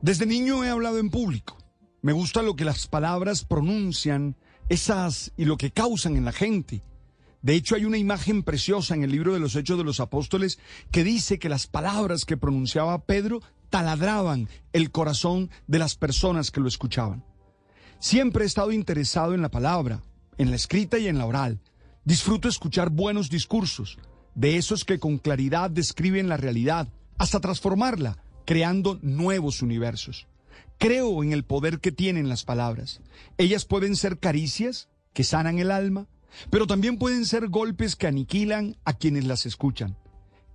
Desde niño he hablado en público. Me gusta lo que las palabras pronuncian, esas y lo que causan en la gente. De hecho, hay una imagen preciosa en el libro de los Hechos de los Apóstoles que dice que las palabras que pronunciaba Pedro taladraban el corazón de las personas que lo escuchaban. Siempre he estado interesado en la palabra, en la escrita y en la oral. Disfruto escuchar buenos discursos, de esos que con claridad describen la realidad, hasta transformarla, creando nuevos universos. Creo en el poder que tienen las palabras. Ellas pueden ser caricias que sanan el alma, pero también pueden ser golpes que aniquilan a quienes las escuchan.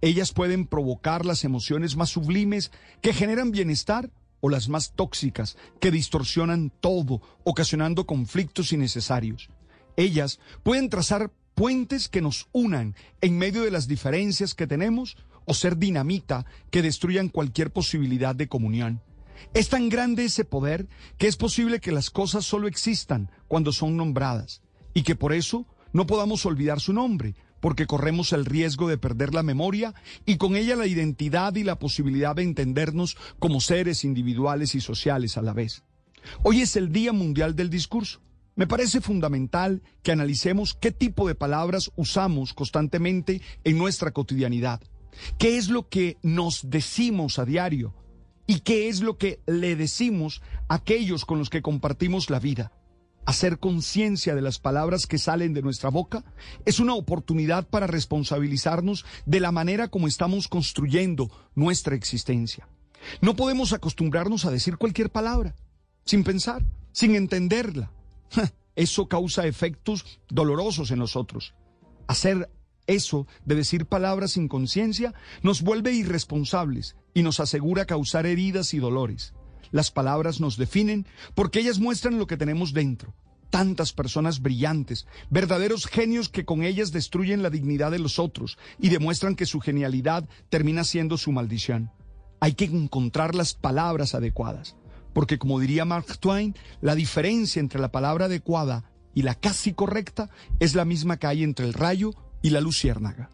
Ellas pueden provocar las emociones más sublimes que generan bienestar o las más tóxicas que distorsionan todo, ocasionando conflictos innecesarios. Ellas pueden trazar puentes que nos unan en medio de las diferencias que tenemos o ser dinamita que destruyan cualquier posibilidad de comunión. Es tan grande ese poder que es posible que las cosas solo existan cuando son nombradas y que por eso no podamos olvidar su nombre, porque corremos el riesgo de perder la memoria y con ella la identidad y la posibilidad de entendernos como seres individuales y sociales a la vez. Hoy es el Día Mundial del Discurso. Me parece fundamental que analicemos qué tipo de palabras usamos constantemente en nuestra cotidianidad. ¿Qué es lo que nos decimos a diario? ¿Y qué es lo que le decimos a aquellos con los que compartimos la vida? Hacer conciencia de las palabras que salen de nuestra boca es una oportunidad para responsabilizarnos de la manera como estamos construyendo nuestra existencia. No podemos acostumbrarnos a decir cualquier palabra, sin pensar, sin entenderla. Eso causa efectos dolorosos en nosotros. Hacer eso de decir palabras sin conciencia nos vuelve irresponsables y nos asegura causar heridas y dolores. Las palabras nos definen porque ellas muestran lo que tenemos dentro. Tantas personas brillantes, verdaderos genios que con ellas destruyen la dignidad de los otros y demuestran que su genialidad termina siendo su maldición. Hay que encontrar las palabras adecuadas, porque como diría Mark Twain, la diferencia entre la palabra adecuada y la casi correcta es la misma que hay entre el rayo y la luciérnaga.